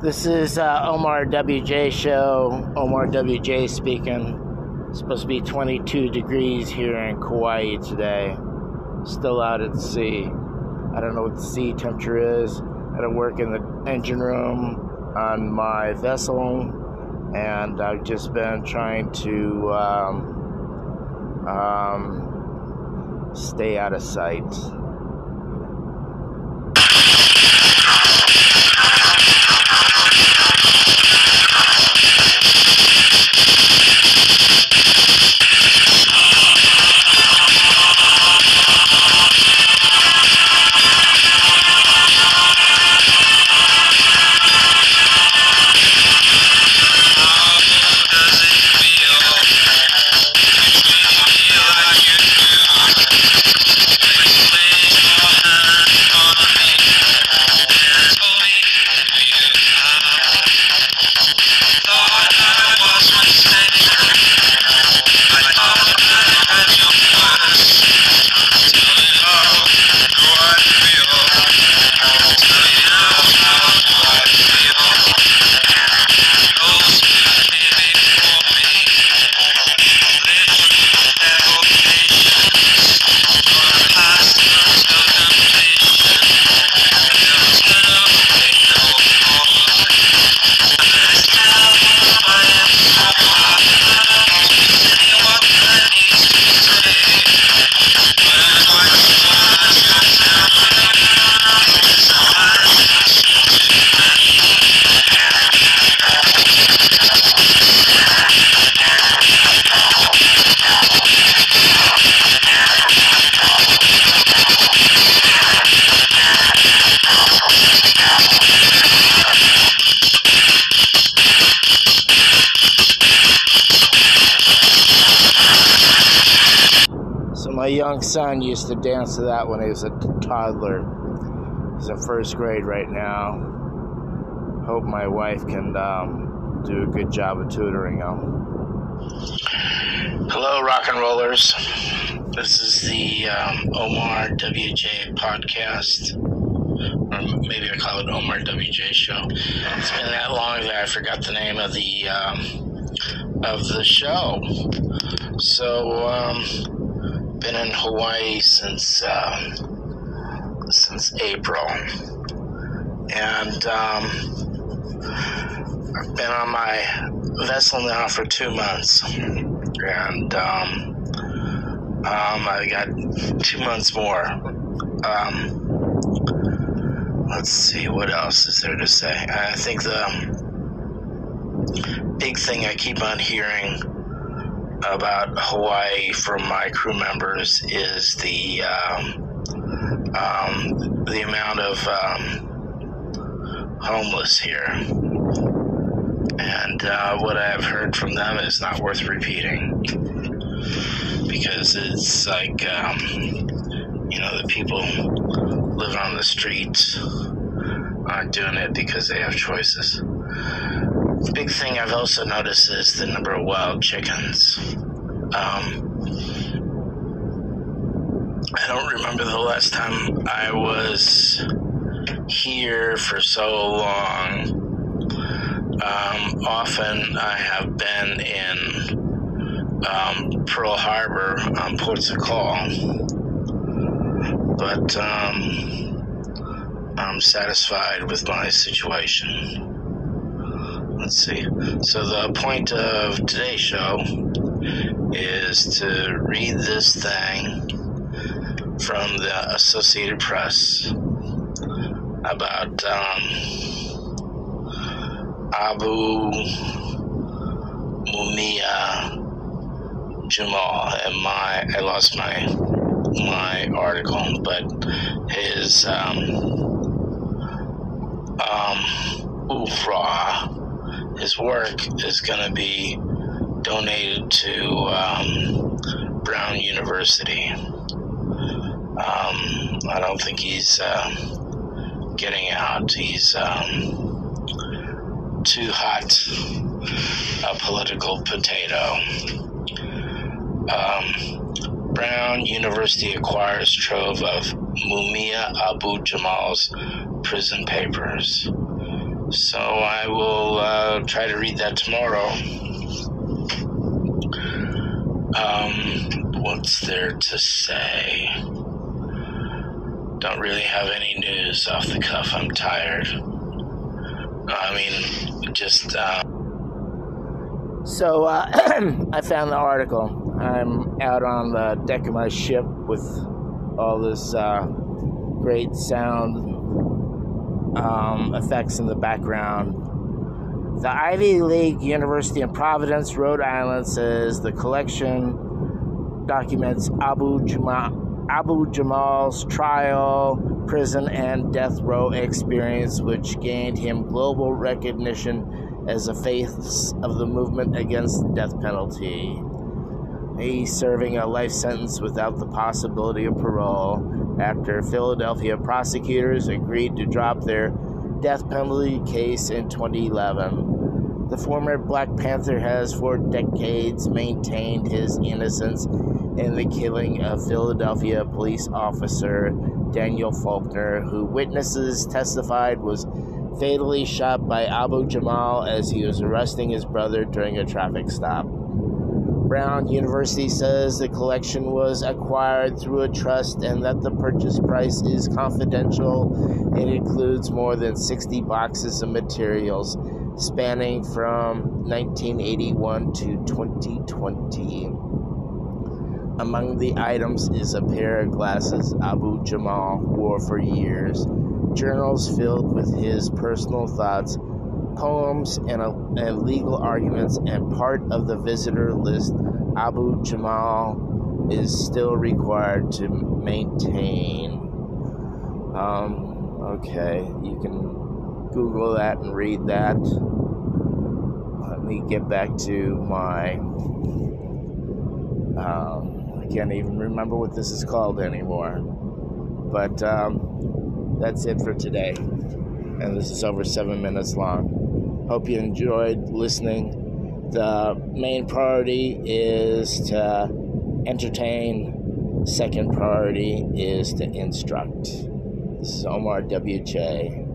This is uh, Omar WJ show. Omar WJ speaking. It's supposed to be 22 degrees here in Kauai today. Still out at sea. I don't know what the sea temperature is. I don't work in the engine room on my vessel, and I've just been trying to um, um, stay out of sight. My young son used to dance to that when he was a toddler. He's in first grade right now. Hope my wife can um, do a good job of tutoring him. Hello, rock and rollers. This is the um, Omar WJ podcast, or maybe I call it Omar WJ show. It's been that long that I forgot the name of the um, of the show. So. Um, been in Hawaii since um, since April, and um, I've been on my vessel now for two months, and um, um I got two months more. Um, let's see what else is there to say. I think the big thing I keep on hearing about Hawaii from my crew members is the um, um, the amount of um, homeless here, and uh, what I have heard from them is not worth repeating. Because it's like um, you know the people living on the streets aren't doing it because they have choices big thing I've also noticed is the number of wild chickens. Um, I don't remember the last time I was here for so long. Um, often I have been in um, Pearl Harbor on Ports of Call, but um, I'm satisfied with my situation see. So the point of today's show is to read this thing from the Associated Press about um, Abu Mumia Jamal and my I lost my my article, but his um, um, oeuvre his work is going to be donated to um, Brown University. Um, I don't think he's uh, getting out. He's um, too hot a political potato. Um, Brown University acquires trove of Mumia Abu Jamal's prison papers. So I will uh, try to read that tomorrow. Um, what's there to say? Don't really have any news off the cuff. I'm tired. I mean, just. Uh... So uh, I found the article. I'm out on the deck of my ship with all this uh, great sound um, effects in the background. The Ivy League University in Providence, Rhode Island says the collection documents Abu Jamal, Abu Jamal's trial, prison, and death row experience, which gained him global recognition as a face of the movement against the death penalty. He's serving a life sentence without the possibility of parole after Philadelphia prosecutors agreed to drop their death penalty case in 2011. The former Black Panther has for decades maintained his innocence in the killing of Philadelphia police officer Daniel Faulkner, who witnesses testified was fatally shot by Abu Jamal as he was arresting his brother during a traffic stop. Brown University says the collection was acquired through a trust and that the purchase price is confidential. It includes more than 60 boxes of materials spanning from 1981 to 2020. Among the items is a pair of glasses Abu Jamal wore for years, journals filled with his personal thoughts poems and, uh, and legal arguments, and part of the visitor list Abu Jamal is still required to maintain. Um, okay, you can Google that and read that. Let me get back to my. Um, I can't even remember what this is called anymore. But um, that's it for today. And this is over seven minutes long. Hope you enjoyed listening. The main priority is to entertain, second priority is to instruct. This is Omar WJ.